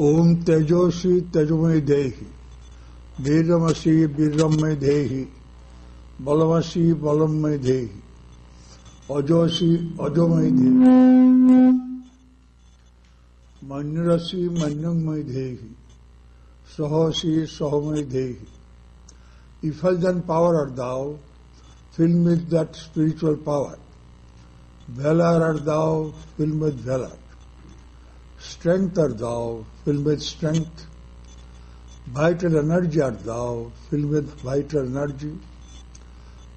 ओम तेजोश्री तेजमय देहि, वीरमसी वीरमय देहि, बलमसी बलमय देहि, अजोशी अजोमय देहि। मनुरसी मनुमय देहि, सहसी सहमय देहि। इफल्जन power art thou fill me with that spiritual power valour art thou fill me with valour Strength art thou, filled with strength. Vital energy art thou, filled with vital energy.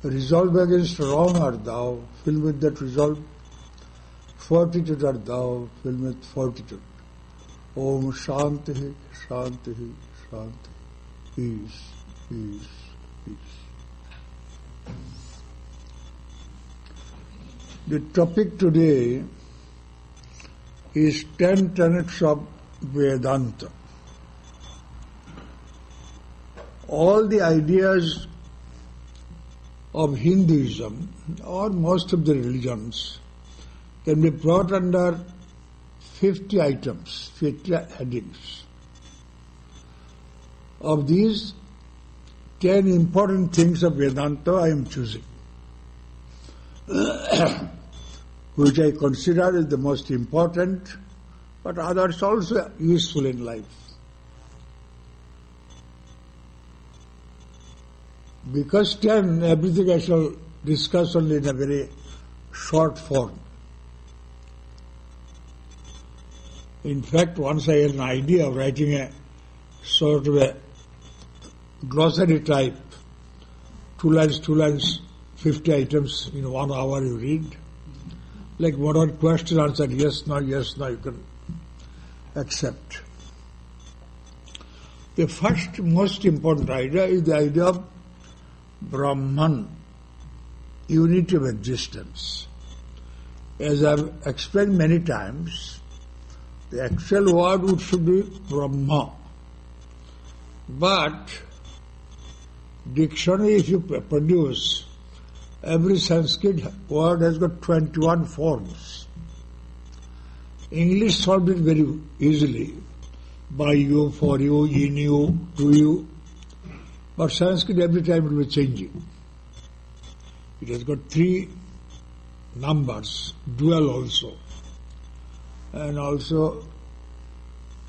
Resolve against wrong art thou, filled with that resolve. Fortitude art thou, filled with fortitude. Om Shanti, Shanti, Shanti. Peace, peace, peace. The topic today is ten tenets of Vedanta. All the ideas of Hinduism or most of the religions can be brought under 50 items, 50 headings. Of these, 10 important things of Vedanta I am choosing, which I consider is the most important, but others also useful in life. Because 10, everything I shall discuss only in a very short form. In fact, once I had an idea of writing a sort of a glossary type, two lines, two lines, 50 items in one hour you read. Like modern question answered, yes, no, yes, no, you can accept. The first most important idea is the idea of Brahman, unity of existence. As I've explained many times, the actual word would should be Brahma. But dictionary if you produce, every Sanskrit word has got 21 forms. English solved it very easily. By you, for you, in you, to you. But Sanskrit every time it will be changing. It has got three numbers, dual also, and also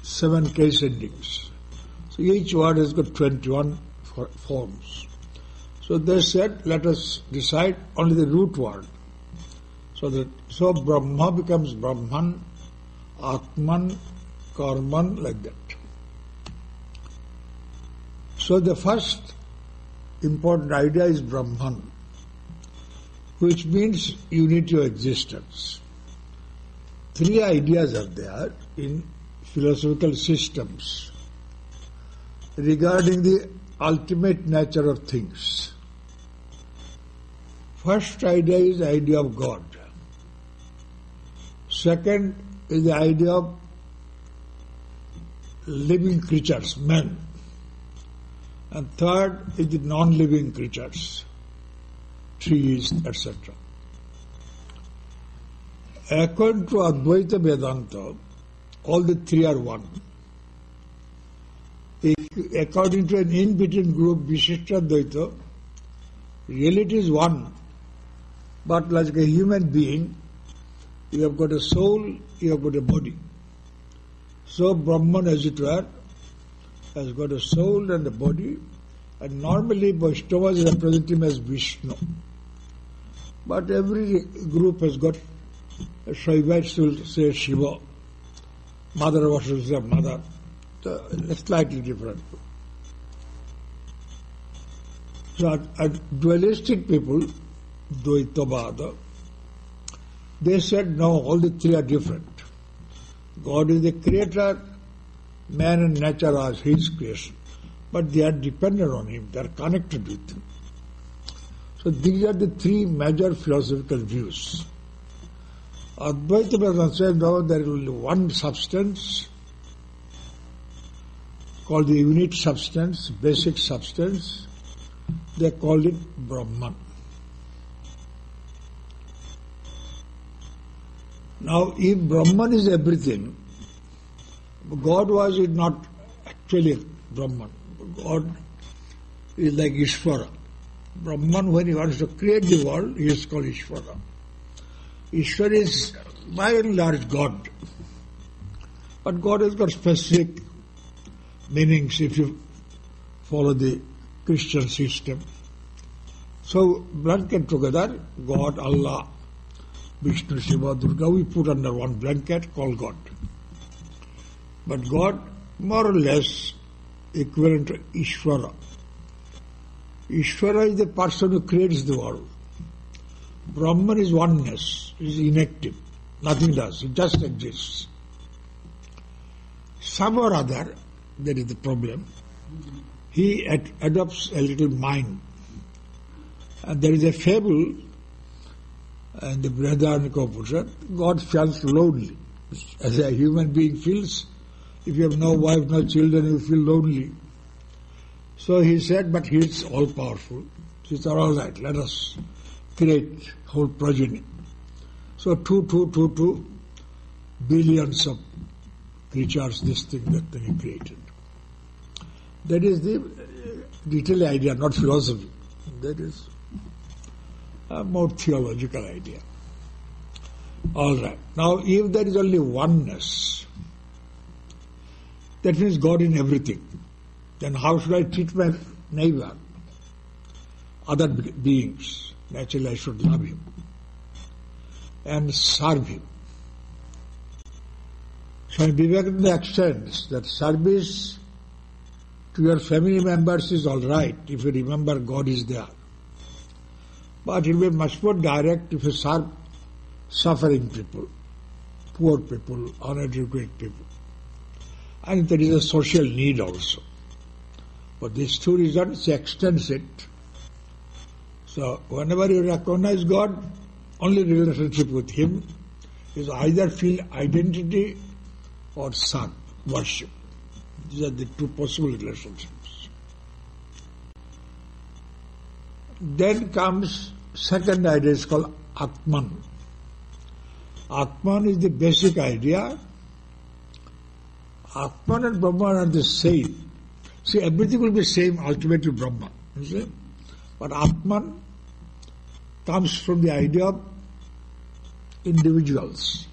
seven case endings. So each word has got 21 forms. So they said, let us decide only the root word. So that so Brahma becomes Brahman, Atman, Karman, like that. So the first important idea is Brahman, which means unity of existence. Three ideas are there in philosophical systems regarding the ultimate nature of things. First idea is the idea of God. Second is the idea of living creatures, men. And third is the non-living creatures, trees, etc. According to Advaita Vedanta, all the three are one. According to an in-between group, Vishishta Dvaita, reality is one. But like a human being, you have got a soul, you have got a body. So Brahman, as it were, has got a soul and a body, and normally Vaishnavas represent him as Vishnu. But every group has got, Shaivites will say Shiva, Mother will say Mother, so slightly different. So dualistic people, Dvaitavada, they said no, all the three are different. God is the creator, man and nature are his creation. But they are dependent on him, they are connected with him. So these are the three major philosophical views. Advaita Vedanta says no, there is only one substance called the unit substance, basic substance. They call it Brahman. Now, if Brahman is everything, God was it not actually Brahman. God is like Ishvara. Brahman, when he wants to create the world, he is called Ishvara. Ishvara is by and large God. But God has got specific meanings if you follow the Christian system. So, blanket together, God, Allah, Vishnu, Shiva, Durga, we put under one blanket called God. But God, more or less, equivalent to Ishvara. Ishvara is the person who creates the world. Brahman is oneness, is inactive. Nothing does, it just exists. Some or other, there is the problem. He ad- adopts a little mind. And there is a fable and the Brihadaranyaka Upanishad, God feels lonely. As a human being feels, if you have no wife, no children, you feel lonely. So he said, but he is all powerful. He said, all right, let us create whole progeny. So two, two, two, two billions of creatures, this thing, that thing he created. That is the uh, detailed idea, not philosophy. That is a more theological idea. All right. Now, if there is only oneness, that means God in everything. Then how should I treat my neighbor, other beings? Naturally, I should love him and serve him. Swami Vivekananda extends that service to your family members is all right if you remember God is there. But it will be much more direct if you serve suffering people, poor people, uneducated people. And there is a social need also. For these two reasons, he extends it. So whenever you recognize God, only relationship with Him is either feel identity or son, worship. These are the two possible relationships. Then comes second idea is called Atman. Atman is the basic idea. Atman and Brahman are the same. See, everything will be same ultimately Brahman. You see? But Atman comes from the idea of individuals.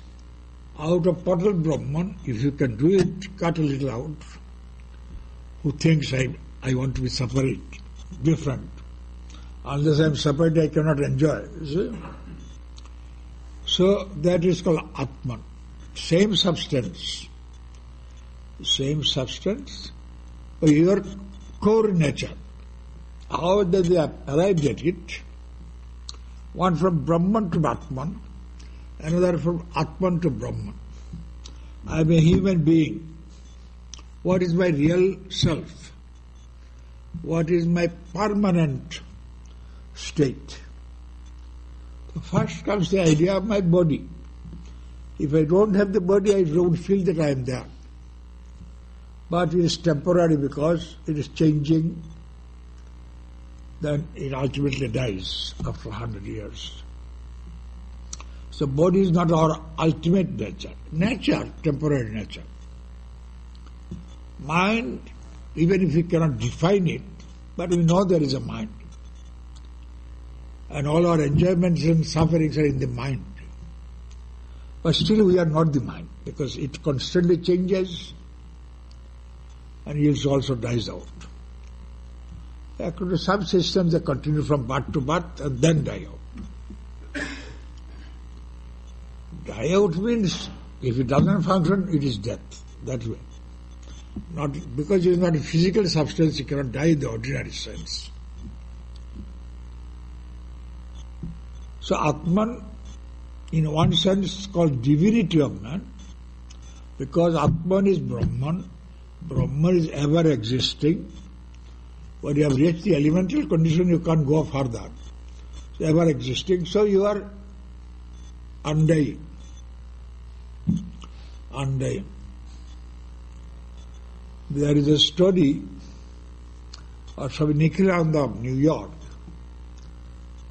Out of total Brahman, if you can do it, cut a little out, who thinks I, I want to be separate, different. Unless I am separate, I cannot enjoy. So that is called Atman. Same substance. Same substance, your core nature. How did they arrive at it? One from Brahman to Atman, another from Atman to Brahman. I am a human being. What is my real self? What is my permanent state? So first comes the idea of my body. If I don't have the body, I don't feel that I am there. But it is temporary because it is changing. Then it ultimately dies after 100 years. So body is not our ultimate nature. Nature, temporary nature. Mind, even if we cannot define it, but we know there is a mind. And all our enjoyments and sufferings are in the mind. But still we are not the mind because it constantly changes and it also dies out. According to some systems, they continue from birth to birth and then die out. Die out means if it doesn't function, it is death. That way. Not because it is not a physical substance, it cannot die in the ordinary sense. So Atman, in one sense, is called divinity of man, because Atman is Brahman, Brahman is ever existing. When you have reached the elemental condition, you can't go further. It's ever existing, so you are undying. Undying. There is a story of Swami Nikhilananda of New York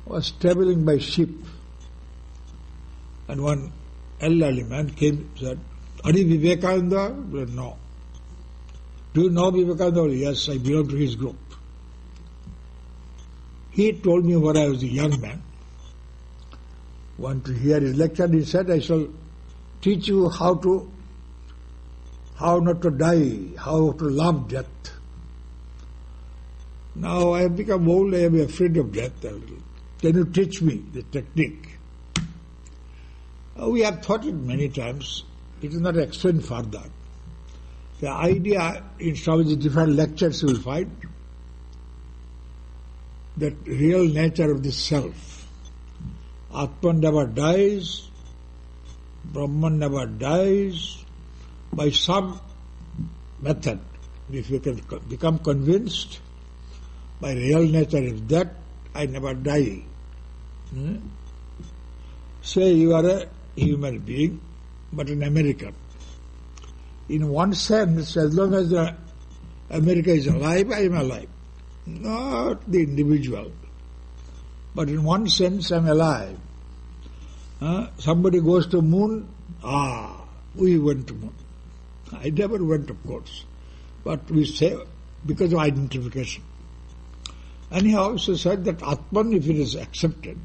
was traveling by ship and one elderly man came said, Are you Vivekananda? No. Do you know Vivekananda? Oh, yes, I belong to his group. He told me when I was a young man, want to hear his lecture, he said, I shall teach you how to, how not to die, how to love death. Now I have become old, I am afraid of death a little. Can you teach me the technique? Uh, we have thought it many times. It is not explained further. The idea in of the different lectures you will find that real nature of the self. Atman never dies, Brahman never dies. By some method, if you can become convinced, by real nature is that I never die. Hmm? Say you are a human being, but an American. In one sense, as long as America is alive, I am alive. Not the individual. But in one sense, I am alive. Uh, somebody goes to moon, ah, we went to moon. I never went, of course. But we say, because of identification. And he also said that Atman, if it is accepted,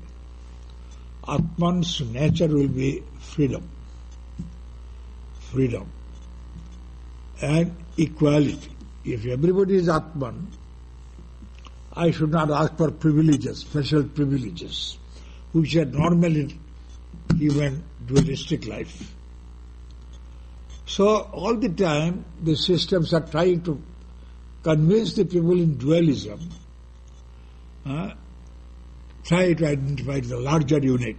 Atman's nature will be freedom. Freedom. And equality. If everybody is Atman, I should not ask for privileges, special privileges, which are normal in human dualistic life. So all the time the systems are trying to convince the people in dualism uh, try to identify the larger unit.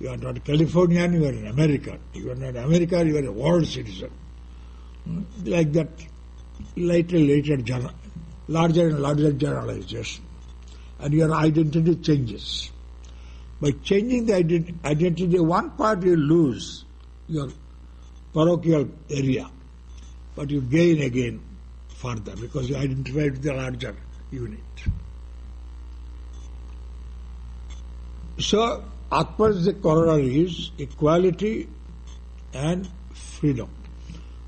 You are not a Californian, you are an American. You are not American, you are a world citizen. Hmm? Like that, later, later, larger and larger generalization. And your identity changes. By changing the identity, one part you lose your parochial area, but you gain again further because you identify with the larger unit. So, Atma's the corollary is equality and freedom.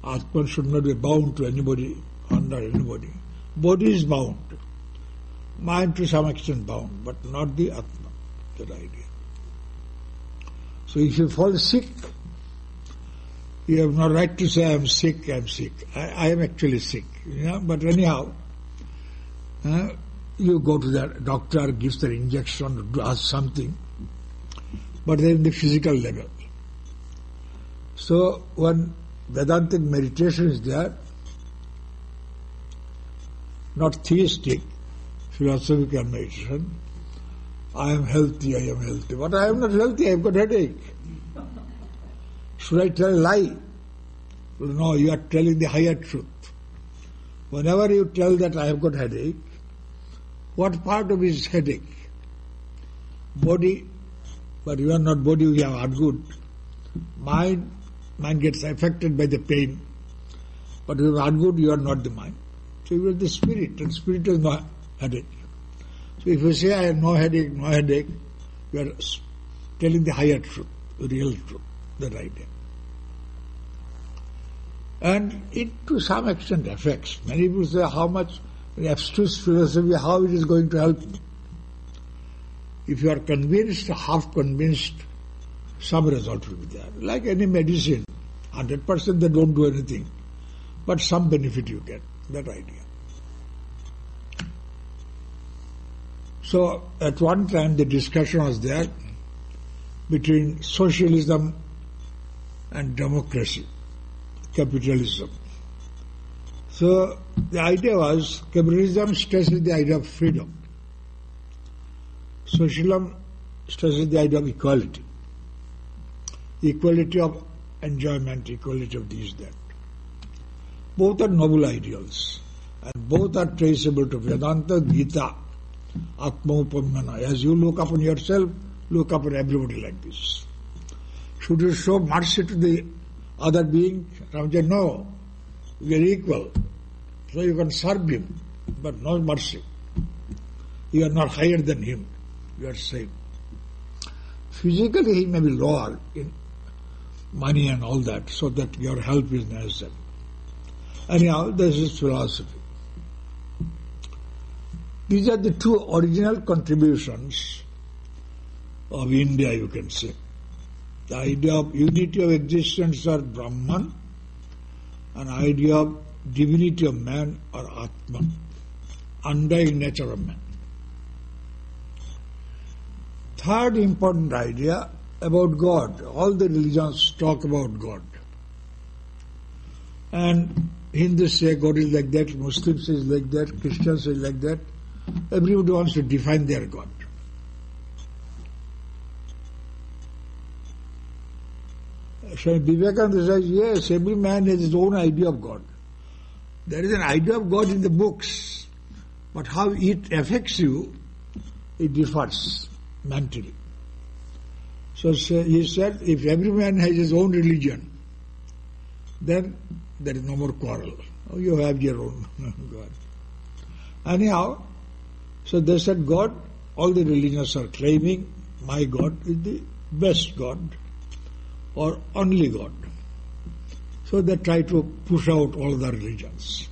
Atman should not be bound to anybody, under anybody. Body is bound. Mind to some extent bound, but not the Atma, that idea. So if you fall sick, you have no right to say, I am sick, I am sick. I, I am actually sick. You know? But anyhow, uh, you go to the doctor, gives the injection, does something, but then the physical level. So when Vedantic meditation is there, not theistic, philosophical meditation, I am healthy, I am healthy. But I am not healthy, I have got headache. Should I tell a lie? No, you are telling the higher truth. Whenever you tell that I have got headache, what part of his headache? Body, but you are not body, you are good. Mind, mind gets affected by the pain. But you are good, you are not the mind. So you are the spirit, and spirit has no headache. So if you say I have no headache, no headache, you are telling the higher truth, the real truth, the right idea. And it to some extent affects. Many people say how much abstruse philosophy, how it is going to help. If you are convinced, half convinced, some result will be there. Like any medicine, 100% they don't do anything, but some benefit you get, that idea. So at one time the discussion was there between socialism and democracy, capitalism. So the idea was capitalism stresses the idea of freedom. Socialism stresses the idea of equality. Equality of enjoyment, equality of this, that. Both are noble ideals and both are traceable to Vedanta, Gita, Atma Upamana. As you look upon yourself, look upon everybody like this. Should you show mercy to the other being? Ramajan, no. We are equal. So you can serve him, but no mercy. You are not higher than him. You are same. Physically he may be lower in money and all that, so that your help is necessary. Anyhow, this is philosophy. These are the two original contributions of India, you can say. The idea of unity of existence or Brahman, an idea of divinity of man or Atman, undying nature of man. Third important idea about God. All the religions talk about God. And Hindus say God is like that, Muslims say like that, Christians say like that. Everybody wants to define their God. Swami Vivekananda says, yes, every man has his own idea of God. There is an idea of God in the books, but how it affects you, it differs mentally. So he said, if every man has his own religion, then there is no more quarrel. Oh, you have your own God. Anyhow, so they said, God, all the religions are claiming my God is the best God or only God. So they try to push out all the religions.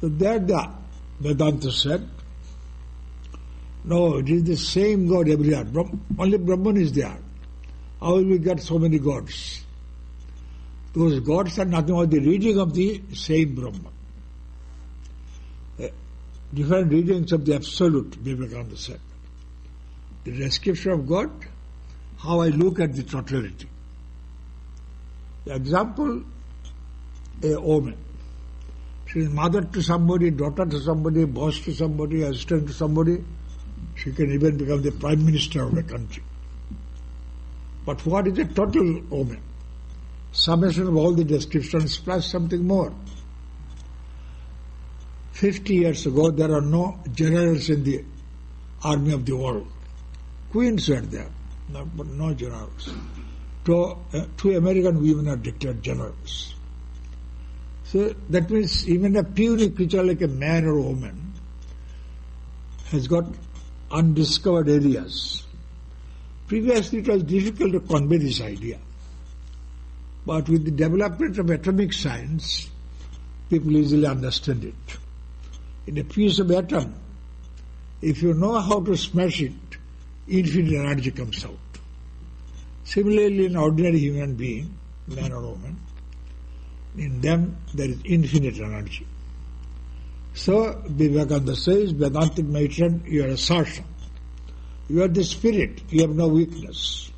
So there the Vedanta said, no, it is the same God everywhere. Only Brahman is there. How will we get so many gods? Those gods are nothing but the reading of the same Brahman. Uh, different readings of the Absolute, Vivekananda said. The description of God, how I look at the totality. The example, a woman. She is mother to somebody, daughter to somebody, boss to somebody, assistant to somebody. She can even become the prime minister of a country. But what is a total woman? Summation of all the descriptions plus something more. Fifty years ago, there are no generals in the army of the world. Queens were there, no, but no generals. Two, uh, two American women are declared generals. So that means even a puny creature like a man or a woman has got undiscovered areas. Previously, it was difficult to convey this idea. But with the development of atomic science, people easily understand it. In a piece of atom, if you know how to smash it, infinite energy comes out. Similarly, in ordinary human being, man or woman, in them there is infinite energy. So Vivekananda says, Vedantic Maitreyan, your assertion. You are the spirit, you have no weakness.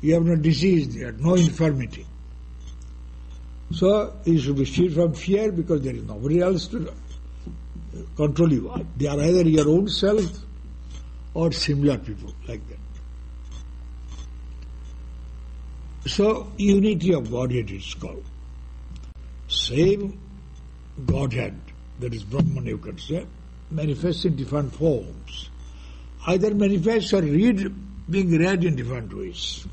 You have no disease there, no infirmity. So you should be free from fear because there is nobody else to control you. They are either your own self or similar people like that. So unity of Godhead is called. Same Godhead that is Brahman you can say, manifests in different forms. Either manifests or read, being read in different ways.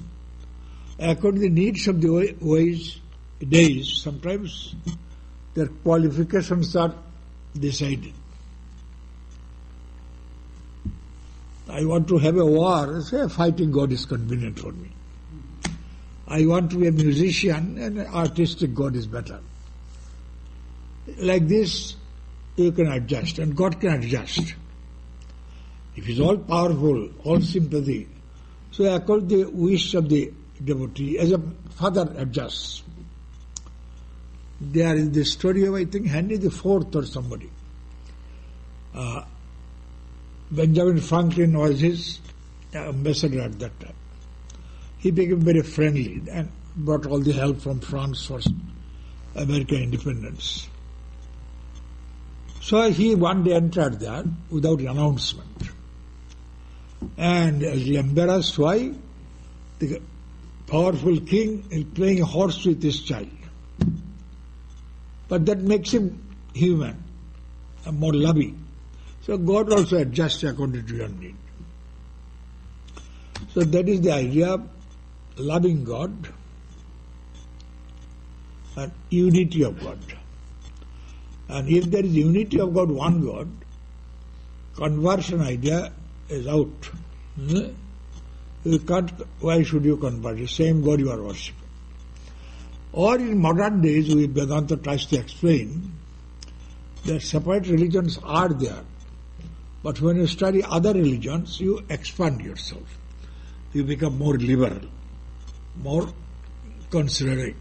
According to the needs of the ways, days, sometimes their qualifications are decided. I want to have a war, say fighting God is convenient for me. I want to be a musician and artistic God is better. Like this, you can adjust, and God can adjust. If He is all powerful, all sympathy, so according to the wish of the devotee, as a father adjusts. There is the story of, I think, Henry the Fourth or somebody. Uh, Benjamin Franklin was his uh, ambassador at that time. He became very friendly and brought all the help from France for American independence. So he one day entered there without announcement. And as embarrassed why? The powerful king is playing horse with his child. But that makes him human, more loving. So God also adjusts according to your need. So that is the idea of loving God and unity of God. And if there is unity of God, one God, conversion idea is out. Hmm? You can't, why should you convert? The same God you are worshipping. Or in modern days, we Vedanta tries to explain that separate religions are there. But when you study other religions, you expand yourself. You become more liberal, more considerate.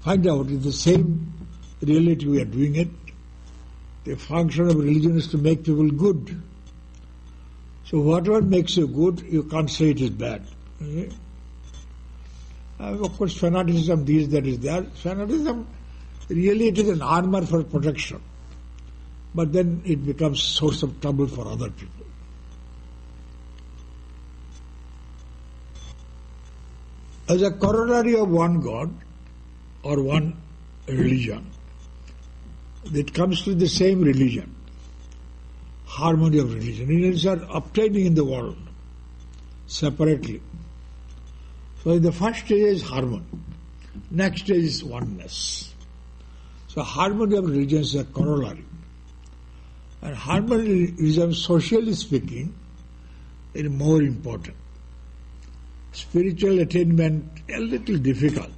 Find out it's the same reality we are doing it. The function of religion is to make people good. So whatever makes you good, you can't say it is bad. Okay? Uh, of course, fanaticism, this, that is there. Fanaticism, really it is an armor for protection. But then it becomes source of trouble for other people. As a corollary of one God or one religion, it comes to the same religion harmony of religion. Religions are obtaining in the world separately. So the first stage is harmony. Next stage is oneness. So harmony of religions is a corollary. And harmony of socially speaking, is more important. Spiritual attainment a little difficult.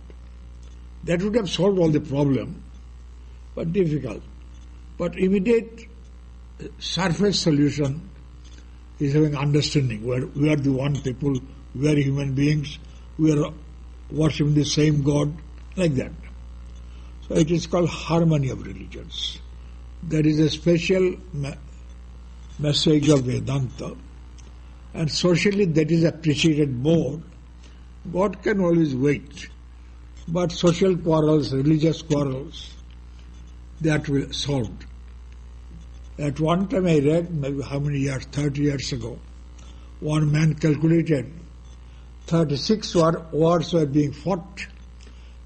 That would have solved all the problem, but difficult. But immediate uh, surface solution is having understanding where we are the one people, we are human beings, we are worshipping the same God, like that. So it is called harmony of religions. There is a special me- message of Vedanta, and socially that is appreciated more. God can always wait, but social quarrels, religious quarrels, that will solved. At one time I read, maybe how many years, 30 years ago, one man calculated 36 war, wars were being fought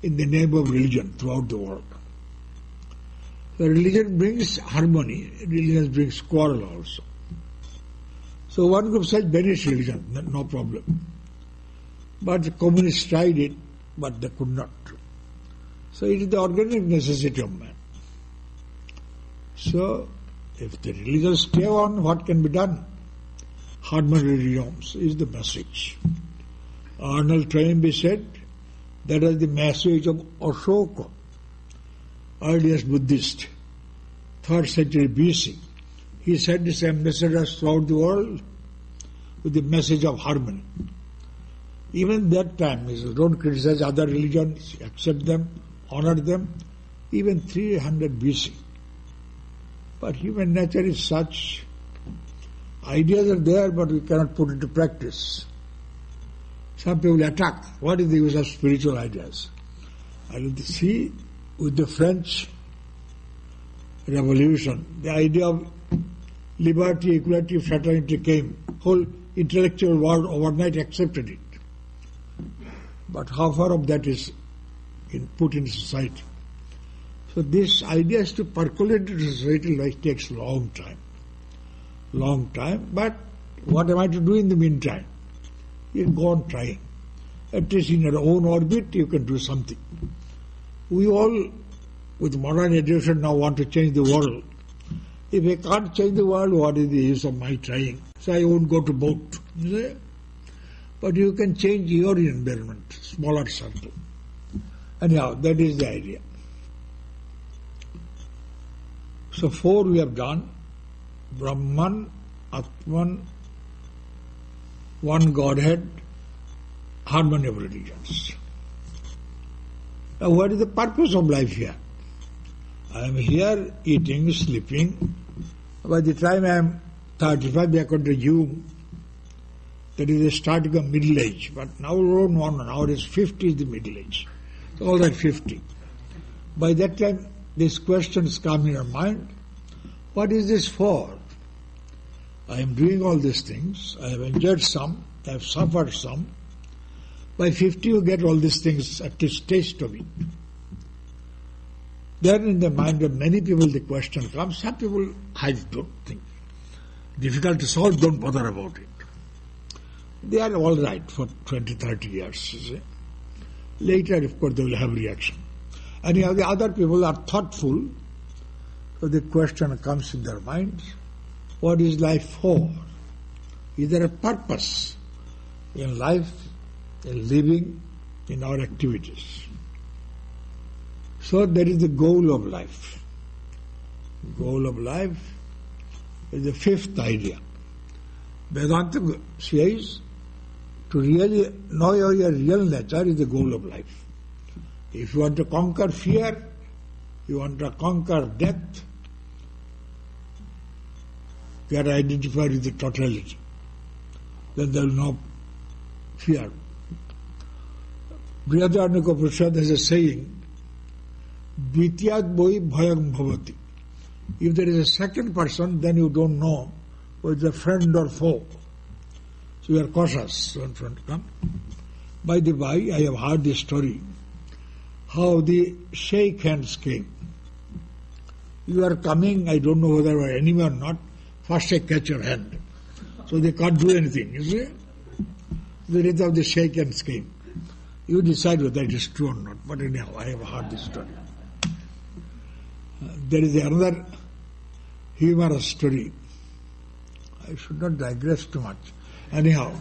in the name of religion throughout the world. Religion brings harmony, religion brings quarrel also. So one group says banish religion, no problem. But the communists tried it, but they could not. So it is the organic necessity of man. So if the religions stay on, what can be done? Harmony realms is the message. Arnold Toynbee said that is the message of Ashoka, earliest Buddhist, 3rd century BC. He sent his ambassadors throughout the world with the message of harmony. Even that time, he says, don't criticize other religions, accept them, honor them. Even 300 BC. But human nature is such. Ideas are there, but we cannot put into practice. Some people attack. What is the use of spiritual ideas? I will see with the French Revolution, the idea of liberty, equality, fraternity came. Whole intellectual world overnight accepted it. But how far of that is in, put in society? So this idea is to percolate into society life takes a long time. Long time. But what am I to do in the meantime? You go on trying. At least in your own orbit you can do something. We all with modern education now want to change the world. If I can't change the world, what is the use of my trying? So I won't go to boat. But you can change your environment, smaller circle. Anyhow, that is the idea. So four we have done. Brahman, Atman, one Godhead, harmony of religions. Now what is the purpose of life here? I am here eating, sleeping. By the time I am 35, according to Jung, that is the starting of middle age. But now no, no, now it is 50 is the middle age. All that 50. By that time, these questions come in your mind. What is this for? I am doing all these things. I have enjoyed some. I have suffered some. By 50 you get all these things, at least taste of it. Then in the mind of many people the question comes, some people, I don't think, difficult to solve, don't bother about it. They are all right for 20, 30 years. Later, of course, they will have reaction. And you know, the other people are thoughtful, so the question comes in their minds, what is life for? Is there a purpose? in life, in living, in our activities. So that is the goal of life. Goal of life is the fifth idea. Vedanta says to really know your real nature is the goal of life. If you want to conquer fear, you want to conquer death, you are identified with the totality. Then there will no fear. Brihadaranyaka Upanishad has a saying, Dvityad boi bhayam bhavati. If there is a second person, then you don't know whether it's a friend or foe. So you are cautious when friend come. By the by, I have heard the story how the shake hands came. You are coming, I don't know whether you are enemy or not, first I catch your hand. So they can't do anything, you see? The rhythm of the shake hands came. You decide whether it is true or not. But anyhow, I have heard this story. Uh, there is another humorous story. I should not digress too much. Anyhow,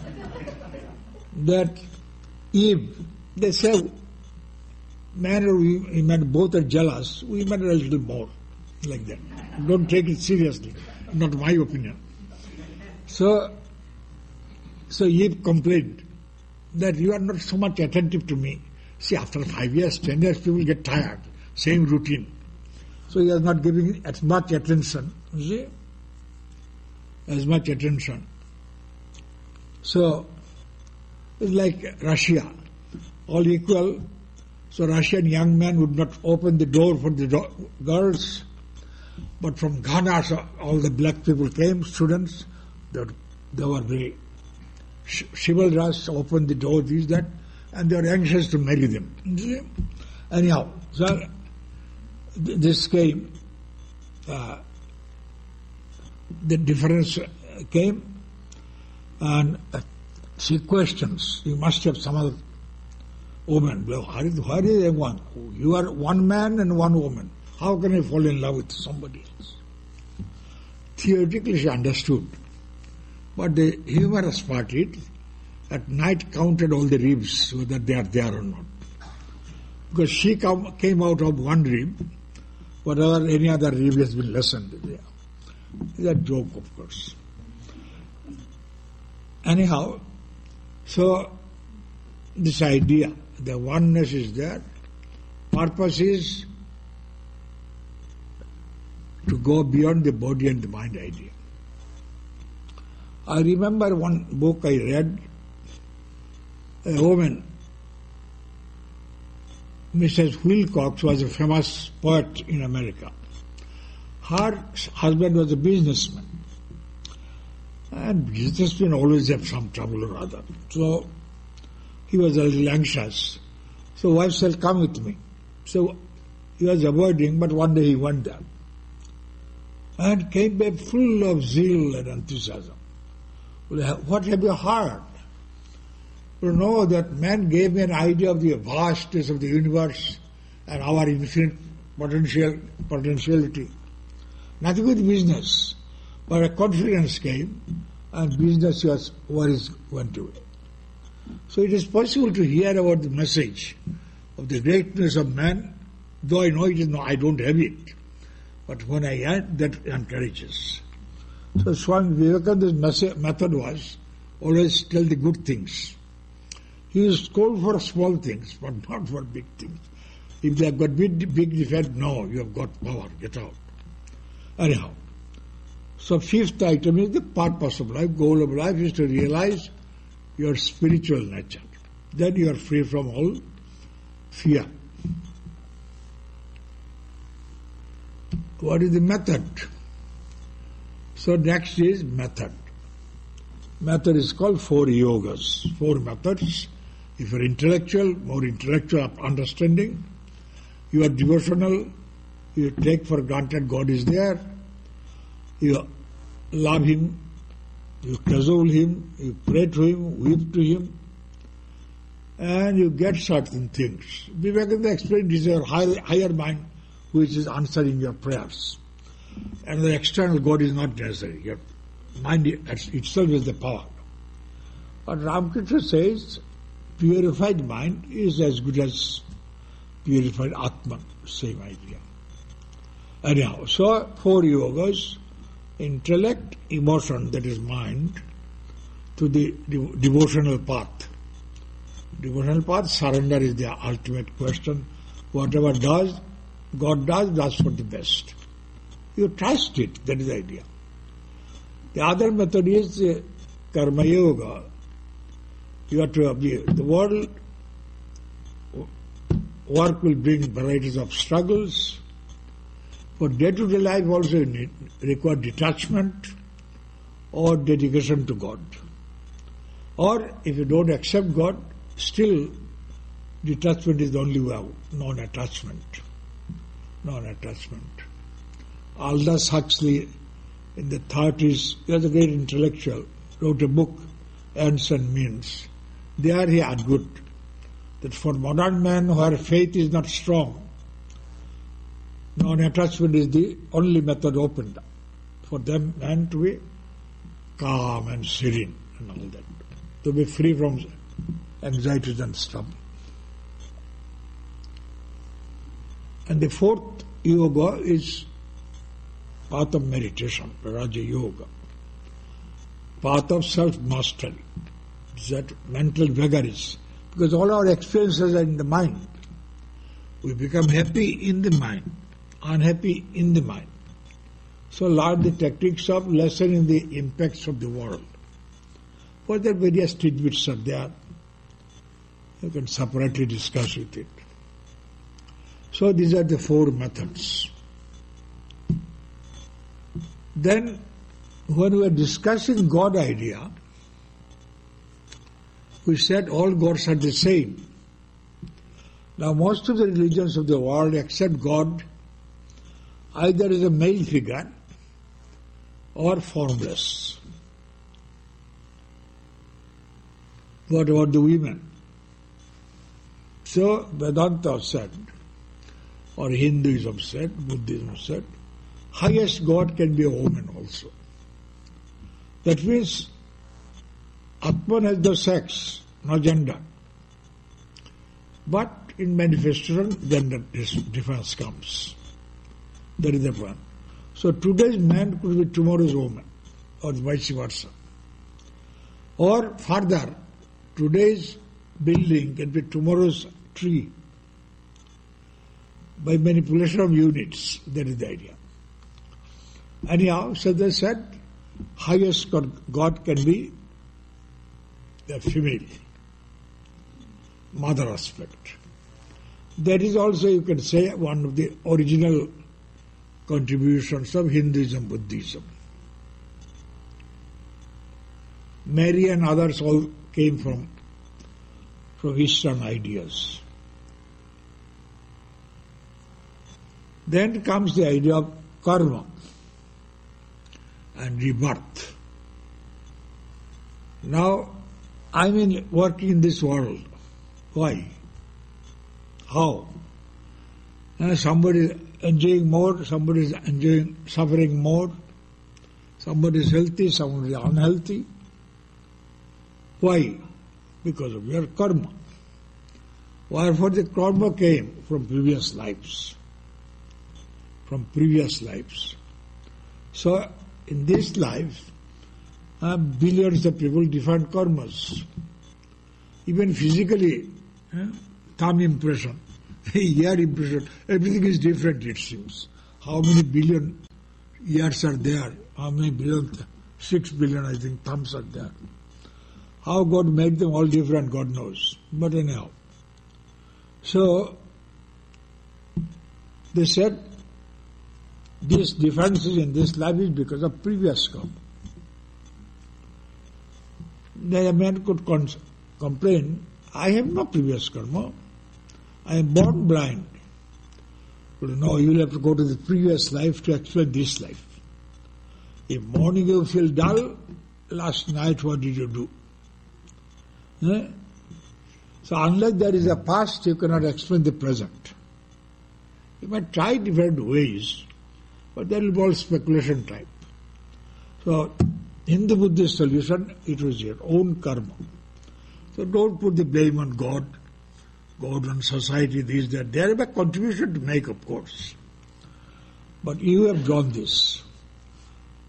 that Eve, they say, man or women, both are jealous, women are a little more like that. Don't take it seriously. Not my opinion. So, so Eve complained that you are not so much attentive to me. See, after five years, ten years, people get tired. Same routine. So he is not giving as much attention. See? As much attention. So, it's like Russia. All equal. So Russian young men would not open the door for the do- girls. But from Ghana, so all the black people came, students. They were, they were very chivalrous, opened the door, this, that, and they were anxious to marry them. Anyhow, so this came, uh, the difference came, and uh, she questions, you must have some other woman. Where is, where is one? You are one man and one woman. How can I fall in love with somebody else? Theoretically she understood. But the humorous part is, that night counted all the ribs, whether they are there or not. Because she come, came out of one rib, whatever any other rib has been lessened there. It's a joke, of course. Anyhow, so this idea, the oneness is there, purpose is to go beyond the body and the mind idea. I remember one book I read, a woman, Mrs. Wilcox was a famous poet in America. Her husband was a businessman. And businessmen always have some trouble or other. So he was a little anxious. So wife said, come with me. So he was avoiding, but one day he went there. And came back full of zeal and enthusiasm. What have you heard? You know that man gave me an idea of the vastness of the universe and our infinite potential potentiality. Nothing with business, but a confidence came, and business was going to be. So it is possible to hear about the message of the greatness of man, though I know it is no, I don't have it. But when I add, that encourages. So Swami Vivekananda's method was always tell the good things. He is called for small things, but not for big things. If they have got big, big defect, no, you have got power, get out. Anyhow, so fifth item is the purpose of life, goal of life is to realize your spiritual nature. Then you are free from all fear. What is the method? So next is method. Method is called four yogas, four methods. If you're intellectual, more intellectual understanding. You are devotional, you take for granted God is there. You love Him, you cajole Him, you pray to Him, weep to Him, and you get certain things. Vivekananda explained this is your higher mind which is answering your prayers. And the external God is not necessary. Your mind itself is the power. But Ramakrishna says purified mind is as good as purified Atman, same idea. Anyhow, so four yogas, intellect, emotion, that is mind, to the devotional path. Devotional path, surrender is the ultimate question. Whatever does, God does, that's for the best. You trust it, that is the idea. The other method is uh, karma yoga. You have to be, the world work will bring varieties of struggles. For day-to-day life also you need, require detachment or dedication to God. Or if you don't accept God, still detachment is the only way out, non-attachment. Non-attachment. Aldous Huxley in the 30s, he was a great intellectual, wrote a book, Ends and Means. There he argued that for modern man where faith is not strong, non-attachment is the only method opened for them man to be calm and serene and all that, to be free from anxieties and stuff. And the fourth yoga is path of meditation, Raja Yoga. Path of self-mastery. That mental vagaries. Because all our experiences are in the mind. We become happy in the mind, unhappy in the mind. So learn the techniques of lessening the impacts of the world. Further various tidbits are there. You can separately discuss with it. So these are the four methods. Then, when we were discussing God idea, we said all gods are the same. Now, most of the religions of the world accept God either as a male figure or formless. What about the women? So, Vedanta said, or Hinduism said, Buddhism said, highest God can be a woman also. That means Atman has the sex, no gender. But in manifestation, gender difference comes. That is the point. So today's man could be tomorrow's woman, or vice versa. Or further, today's building can be tomorrow's tree. By manipulation of units, that is the idea. Anyhow, so they said, highest God, can be the female, mother aspect. That is also, you can say, one of the original contributions of Hinduism, Buddhism. Mary and others all came from, from Eastern ideas. Then comes the idea of karma and rebirth. Now, I'm in working in this world. Why? How? Uh, somebody is enjoying more, somebody is enjoying suffering more, somebody is healthy, somebody is unhealthy. Why? Because of your karma. Wherefore the karma came from previous lives. From previous lives. So in this life, uh, billions of people different karmas. Even physically, uh, thumb impression, ear impression, everything is different it seems. How many billion ears are there? How many billion? Six billion I think thumbs are there. How God made them all different, God knows. But anyhow. So, they said these differences in this life is because of previous karma. The man could complain, I have no previous karma. I am born blind. But no, you will have to go to the previous life to explain this life. If morning you feel dull, last night what did you do? Eh? So unless there is a past, you cannot explain the present. You might try different ways, but that be all speculation type. So, in the Buddhist solution, it was your own karma. So don't put the blame on God, God on society, this, that. They have a contribution to make, of course. But you have drawn this.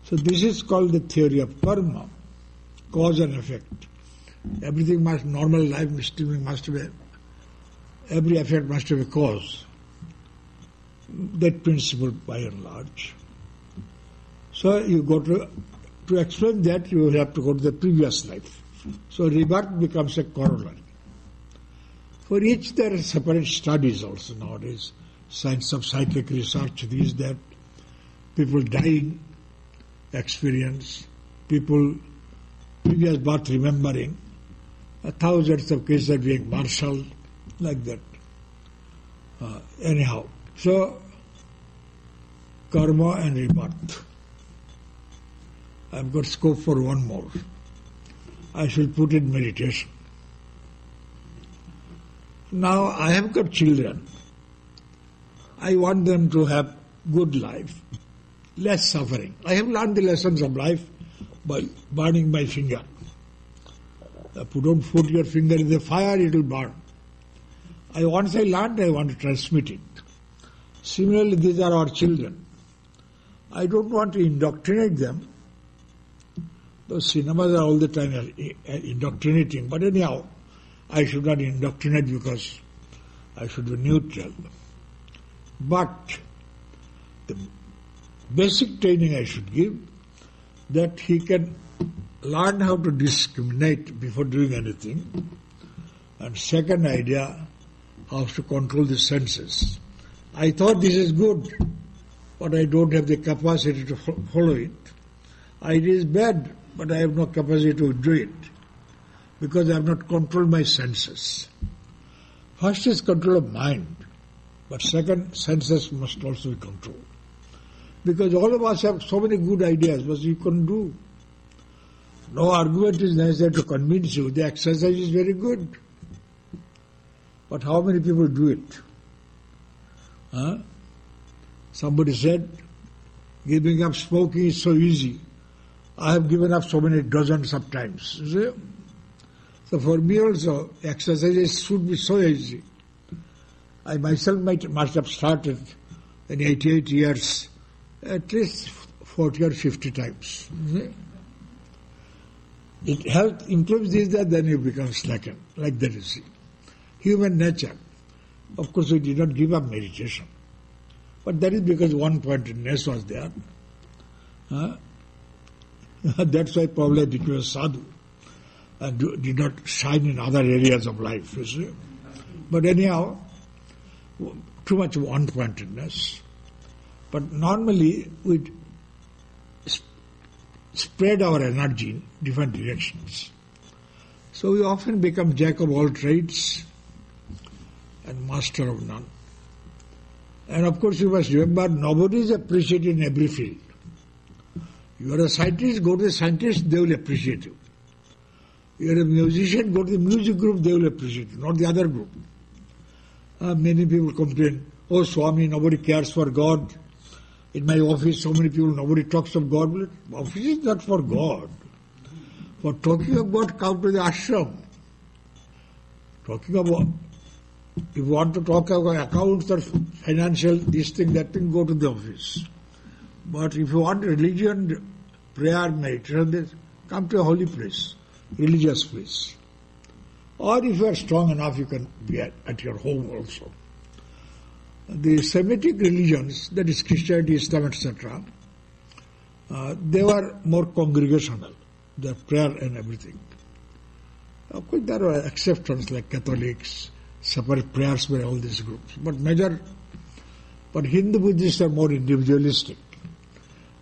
So this is called the theory of karma, cause and effect. Everything must, normal life must, must a, every effect must have a cause. That principle by and large. So you go to, to explain that you have to go to the previous life. So rebirth becomes a corollary. For each there are separate studies also nowadays. Science of psychic research, these, that. People dying experience, people previous birth remembering, thousands of cases being marshaled, like that. Uh, anyhow, so karma and rebirth. I've got scope for one more. I shall put in meditation. Now I have got children. I want them to have good life, less suffering. I have learned the lessons of life by burning my finger. If you don't put your finger in the fire, it will burn. I once I learned, I want to transmit it. Similarly, these are our children. I don't want to indoctrinate them. Those cinemas are all the time uh, uh, indoctrinating. But anyhow, I should not indoctrinate because I should be neutral. But the basic training I should give that he can learn how to discriminate before doing anything. And second idea, how to control the senses. I thought this is good, but I don't have the capacity to follow it. It is bad, but I have no capacity to do it because I have not controlled my senses. First is control of mind, but second, senses must also be controlled. Because all of us have so many good ideas, but you can do. No argument is necessary to convince you. The exercise is very good. But how many people do it? Huh? Somebody said, giving up smoking is so easy. I have given up so many dozens of times. So for me also, exercises should be so easy. I myself might, must have started in 88 years at least 40 or 50 times. It health improves this, that, then you become slackened, like that you see. Human nature. Of course, we did not give up meditation. But that is because one pointedness was there. Huh? That's why probably became sadhu and did not shine in other areas of life, you see. But anyhow, too much one pointedness. But normally we spread our energy in different directions. So we often become jack of all trades and master of none. And of course you must remember nobody is appreciated in every field. You are a scientist, go to the scientist, they will appreciate you. You are a musician, go to the music group, they will appreciate you, not the other group. Uh, many people complain, oh Swami, nobody cares for God. In my office, so many people, nobody talks of God. Office is not for God. For talking of God, come to the ashram. Talking about, if you want to talk about accounts or financial, this thing, that thing, go to the office. But if you want religion, prayer, meditation, come to a holy place, religious place. Or if you are strong enough, you can be at, at your home also. The Semitic religions, that is Christianity, Islam, etc., uh, they were more congregational, their prayer and everything. Of course, there are exceptions like Catholics, separate prayers by all these groups, but major, but Hindu Buddhists are more individualistic.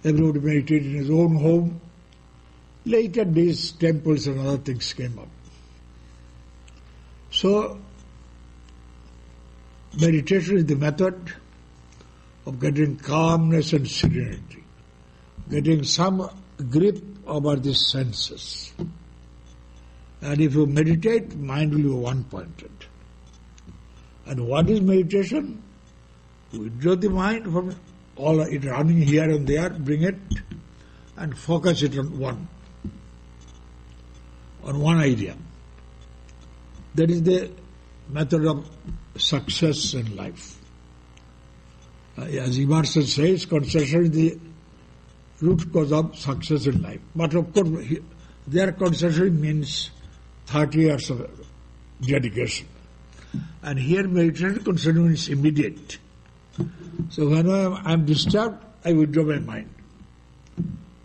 Everybody meditated in his own home. Later days, temples and other things came up. So, meditation is the method of getting calmness and serenity, getting some grip over the senses. And if you meditate, mind will be one pointed. And what is meditation? Withdraw the mind from all it running here and there, bring it and focus it on one, on one idea. That is the method of success in life. Uh, as Emerson says, concentration is the root cause of success in life. But of course, their concentration means 30 years of dedication. And here meditation concentration is immediate. So when I am disturbed, I withdraw my mind.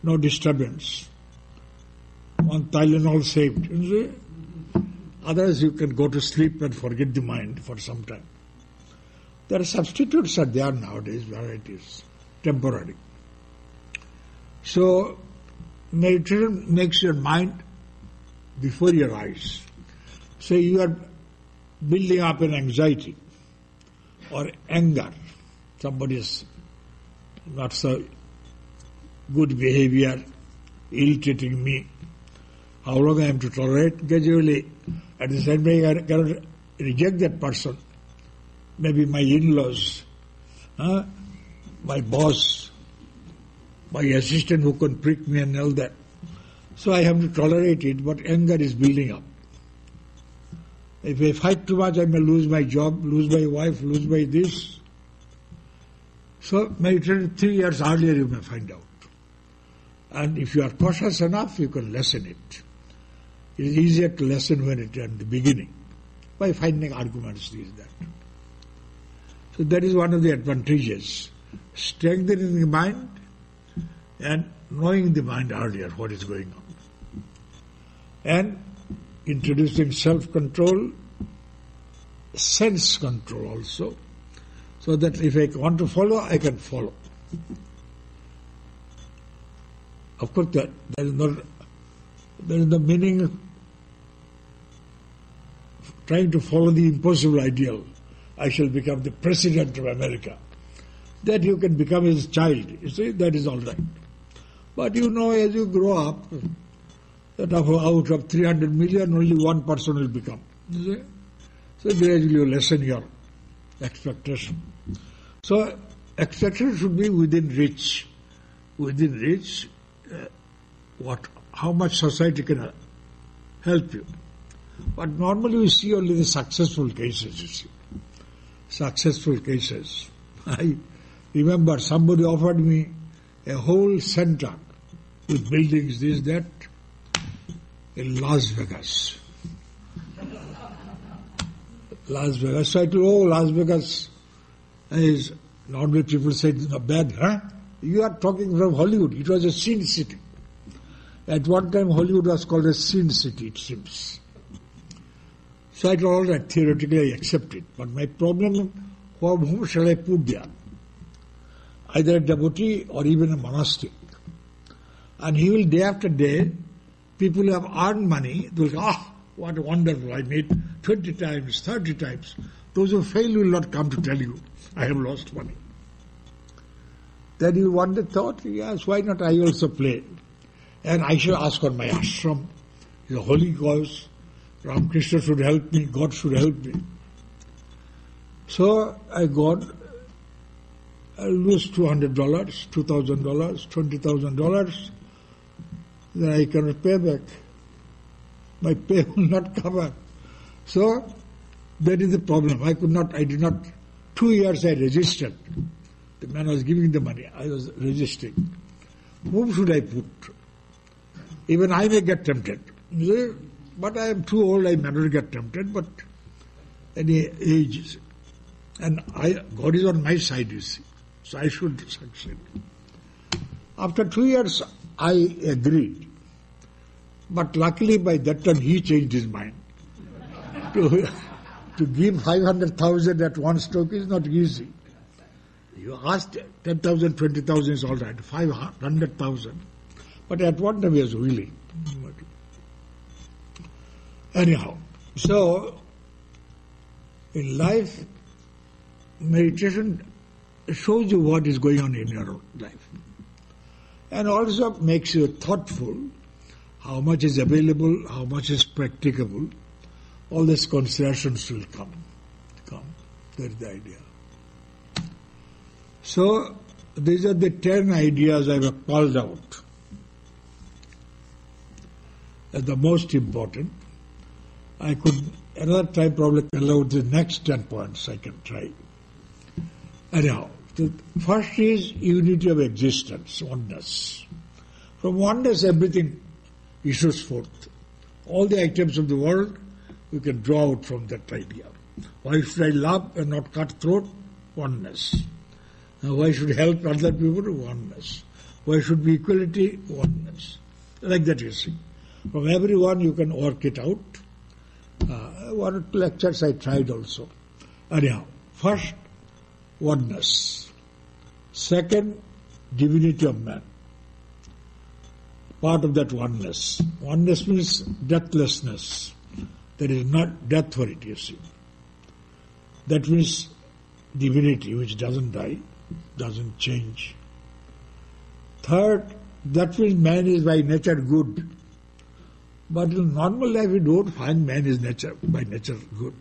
No disturbance. One Tylenol saved. You see? Otherwise you can go to sleep and forget the mind for some time. There are substitutes are there nowadays, varieties, temporary. So meditation makes your mind before your eyes. Say you are building up an anxiety or anger. somebody's not so good behavior, irritating me. How long I am to tolerate? Gradually, at the same time, I cannot reject that person. Maybe my in-laws, huh? my boss, my assistant who can prick me and all that. So I have to tolerate it, but anger is building up. If I fight too much, I may lose my job, lose my wife, lose my this. So maybe three years earlier you may find out. And if you are cautious enough, you can lessen it. It is easier to lessen when it at the beginning by finding arguments, this, that. So that is one of the advantages. Strengthening the mind and knowing the mind earlier what is going on. And introducing self-control, sense control also, so that if I want to follow, I can follow. Of course, that there is no there is the meaning of trying to follow the impossible ideal. I shall become the president of America. That you can become as a child. You see, that is all right. But you know, as you grow up, that out of 300 million, only one person will become. So gradually you lessen your expectation. So expectation should be within reach. Within reach, uh, what, how much society can help you. But normally we see only the successful cases, you see. Successful cases. I remember somebody offered me a whole center with buildings, this, that, in Las Vegas. Las Vegas. So I told, oh, Las Vegas is, normally people say it's not bad, huh? You are talking from Hollywood. It was a sin city. At one time, Hollywood was called a sin city, it seems. So I told, all right, theoretically I accept it. But my problem, whom shall I put there? Either a devotee or even a monastic. And he will day after day, people have earned money, they will say, ah, what a wonderful, I made 20 times, 30 times. Those who fail will not come to tell you, I have lost money. Then you wonder, thought, yes, why not I also play? And I shall ask on my ashram, the holy cause, Ramakrishna should help me, God should help me. So I got, I lose $200, $2,000, $20,000 then I cannot pay back. My pay will not cover. So that is the problem. I could not, I did not, two years I resisted. The man was giving the money, I was resisting. Whom should I put? Even I may get tempted. But I am too old, I may not get tempted, but any age. And I, God is on my side, you see. So I should succeed. After two years, I agreed. But luckily by that time he changed his mind. to, to give 500,000 at one stroke is not easy. You asked 10,000, 20,000 is all right, 500,000. But at one time he was willing. Anyhow, so in life, meditation shows you what is going on in your life and also makes you thoughtful how much is available, how much is practicable. All these considerations will come. Come. That's the idea. So, these are the ten ideas I have called out as the most important. I could another time probably tell out the next 10 points I can try. Anyhow, the first is unity of existence, oneness. From oneness everything issues forth. All the items of the world we can draw out from that idea. Why should I love and not cut throat? Oneness. Now, why should help other people? Oneness. Why should be equality? Oneness. Like that you see. From everyone you can work it out. Uh, one or two lectures I tried also. Anyhow, first, oneness. Second, divinity of man. Part of that oneness. Oneness means deathlessness. There is not death for it, you see. That means divinity which doesn't die, doesn't change. Third, that means man is by nature good. But in normal life, we don't find man is nature by nature good.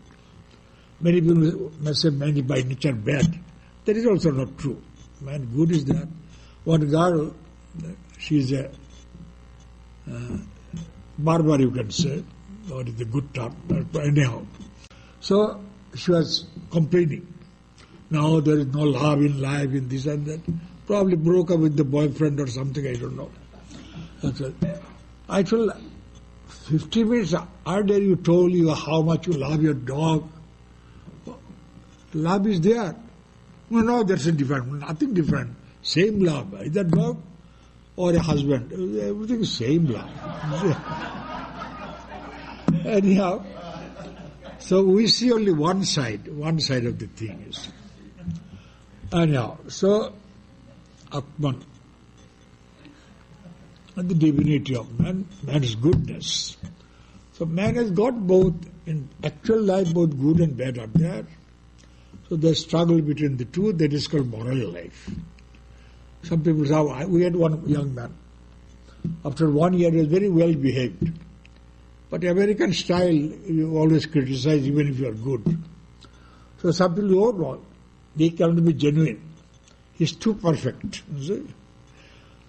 Many people may say man is by nature bad. That is also not true. Man good is that. One girl, she is a uh, barber, you can say, or is a good term, anyhow. So she was complaining. Now there is no love in life, in this and that. Probably broke up with the boyfriend or something, I don't know. I told 50 minutes earlier you told you how much you love your dog. Love is there. No, no, that's a different, nothing different. Same love. Either dog or a husband. Everything is same love. Anyhow, so we see only one side, one side of the thing is. Anyhow, so Atman, and the divinity of man, man's goodness. So man has got both, in actual life, both good and bad are there. So the struggle between the two, that is called moral life. Some people say, oh, we had one young man. After one year, he was very well behaved. But American style, you always criticize even if you are good. So some people, oh no, they cannot be genuine. He's too perfect.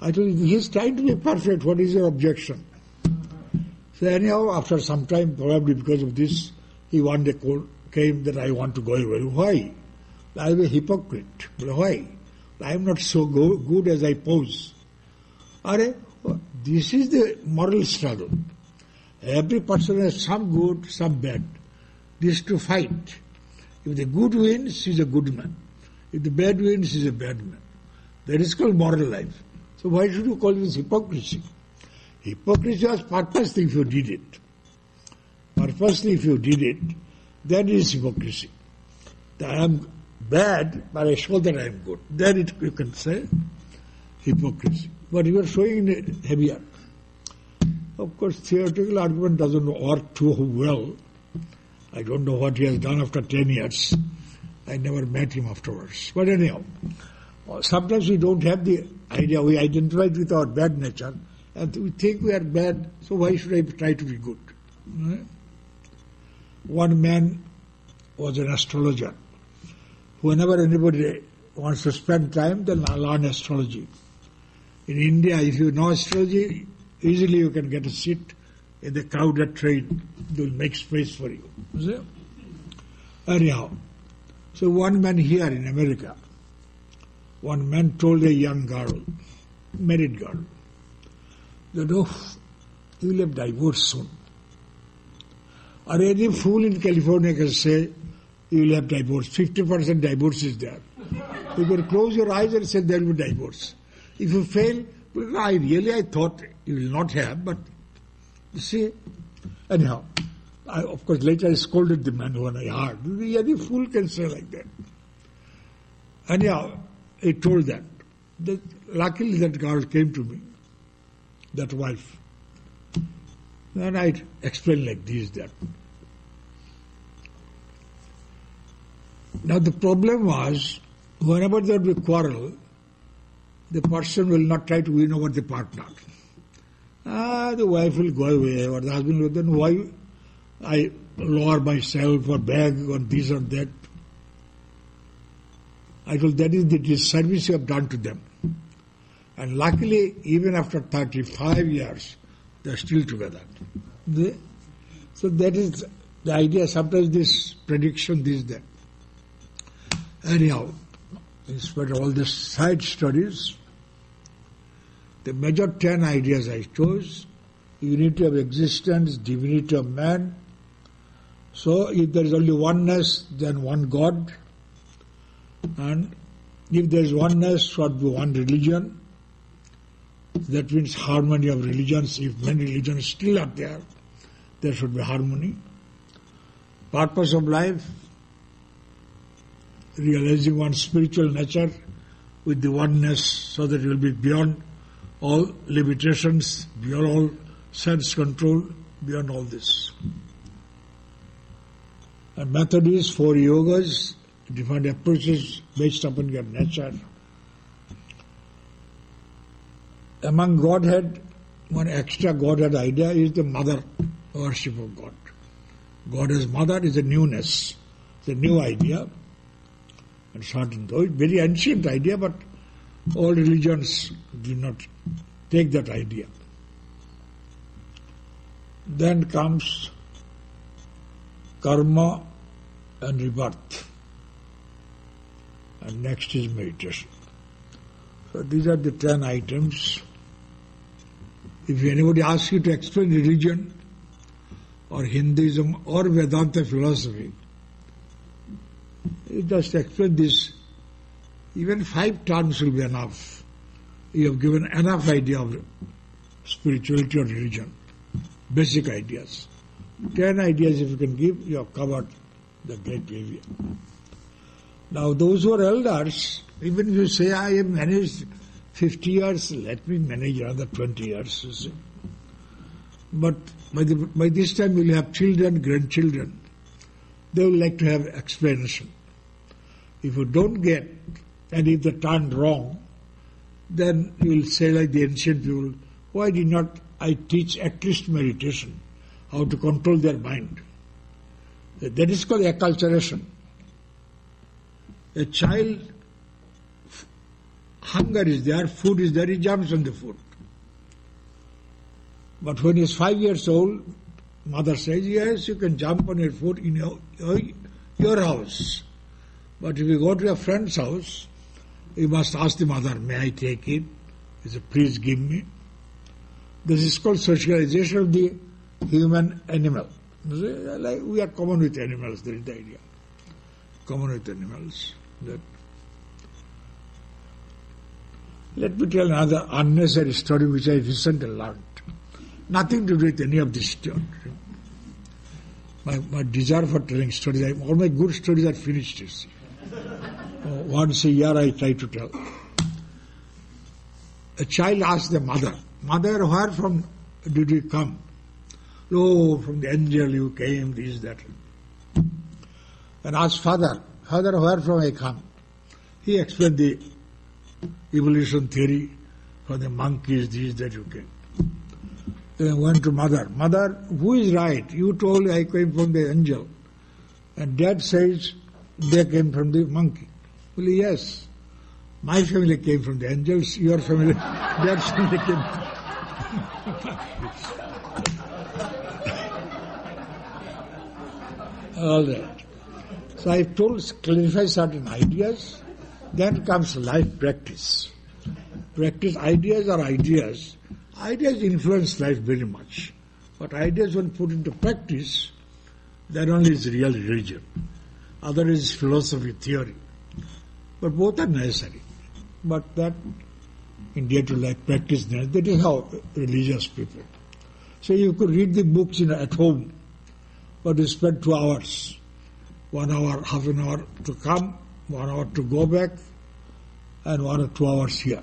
I told him, he's trying to be perfect. What is your objection? So anyhow, after some time, probably because of this, he one day came that I want to go away. Why? I am a hypocrite. Why? I am not so go- good as I pose. Are, this is the moral struggle. Every person has some good, some bad. This to fight. If the good wins, he is a good man. If the bad wins, he is a bad man. That is called moral life. So why should you call this hypocrisy? Hypocrisy was purposely if you did it. Purposely if you did it, that is hypocrisy. I am bad, but I show that I am good. Then it, you can say hypocrisy. But you are showing it heavier. Of course, theoretical argument doesn't work too well. I don't know what he has done after 10 years. I never met him afterwards. But anyhow, sometimes we don't have the idea. We identify with our bad nature and we think we are bad, so why should I try to be good? Hmm? One man was an astrologer. Whenever anybody wants to spend time, then learn astrology. In India, if you know astrology, easily you can get a seat in the crowded train. They will make space for you. See? Anyhow, so one man here in America, one man told a young girl, married girl, that oh, you will have divorce soon. Or any fool in California can say, you will have divorce. 50% divorce is there. You can close your eyes and say there will be divorce. If you fail, well, I really, I thought you will not have, but you see, anyhow. I, of course, later I scolded the man when I heard. Any fool can say like that. Anyhow, I told that. that. Luckily, that girl came to me, that wife. Then I explain like this, that. Now the problem was, whenever there would be quarrel, the person will not try to win over the partner. Ah, the wife will go away, or the husband will, then why I lower myself or beg or this or that. I told that is the disservice you have done to them. And luckily, even after 35 years, they are still together. So that is the idea, sometimes this prediction, this, that. Anyhow, in spite of all the side studies, the major ten ideas I chose, unity of existence, divinity of man. So if there is only oneness, then one God. And if there is oneness, should be one religion. That means harmony of religions. If many religions still are there, there should be harmony. Purpose of life, realizing one's spiritual nature with the oneness so that it will be beyond all limitations, beyond all sense control, beyond all this. And method is for yogas, different approaches based upon your nature. Among Godhead, one extra Godhead idea is the mother worship of God. God as mother is a newness, it's a new idea. And certain, though it's very ancient idea, but all religions do not take that idea. Then comes karma and rebirth. And next is meditation. These are the ten items. If anybody asks you to explain religion or Hinduism or Vedanta philosophy, you just explain this. Even five terms will be enough. You have given enough idea of spirituality or religion, basic ideas. Ten ideas if you can give, you have covered the great area. Now those who are elders, even if you say, I have managed 50 years, let me manage another 20 years. But by, the, by this time you'll have children, grandchildren. They will like to have explanation. If you don't get, and if they turn wrong, then you will say like the ancient people, why did not I teach at least meditation, how to control their mind? That is called acculturation. A child, hunger is there, food is there, he jumps on the food. But when he's five years old, mother says, yes, you can jump on your food in your, your, your house. But if you go to a friend's house, you must ask the mother, may I take it? He said, please give me. This is called socialization of the human animal. Like we are common with animals, that is the idea. Common with animals. That. Let me tell another unnecessary story which I recently learned. Nothing to do with any of this story. My, my desire for telling stories, I, all my good stories are finished, see. Oh, once a year I try to tell. A child asks the mother, Mother, where from did you come? Oh, from the angel you came, this, that. And asked father, Father, where from I come? He explained the evolution theory for the monkeys, this, that you came. Then went to mother. Mother, who is right? You told I came from the angel. And dad says they came from the monkey. Well, yes. My family came from the angels, your family, dad's family came All right. So I've told, clarify certain ideas. Then comes life practice. Practice ideas are ideas. Ideas influence life very much. But ideas when put into practice, that only is real religion. Other is philosophy, theory. But both are necessary. But that in day to life practice, that is how religious people. So you could read the books in, at home but you spend two hours, one hour, half an hour to come, one hour to go back, and one or two hours here.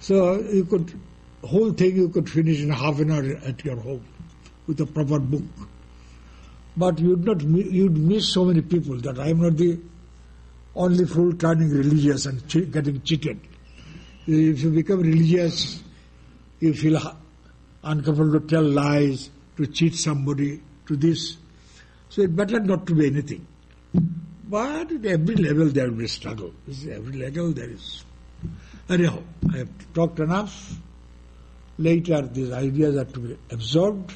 So you could, whole thing you could finish in half an hour at your home with a proper book. But you'd not, you'd miss so many people that I am not the only fool turning religious and getting cheated. If you become religious, you feel uncomfortable to tell lies, to cheat somebody, to this. So it's better not to be anything. But at every level there will be struggle. Every level there is. Anyhow, I have talked enough. Later these ideas are to be absorbed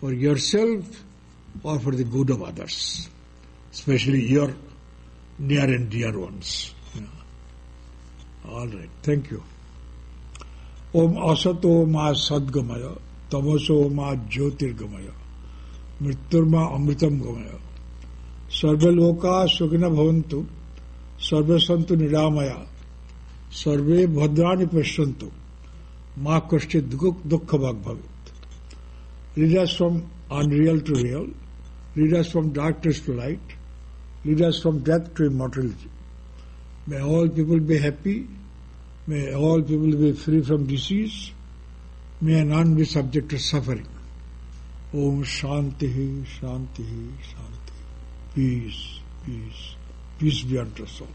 for yourself or for the good of others, especially your near and dear ones. All right, thank you. Om asato ma sadgamaya, tamoso ma jyotirgamaya, mrityurma amritam gamaya. सर्वलोका सुखिन भवंतु सर्वे निरामया, सर्वे भद्राणी पश्यंतु माँ कष्ट दुख भाग भवित lead us from unreal to real lead us from darkness to light lead us from death to immortality may all people be happy may all people be free from disease may none be subject to suffering Om Shanti Shanti Shanti. Peace, peace, peace be unto soul.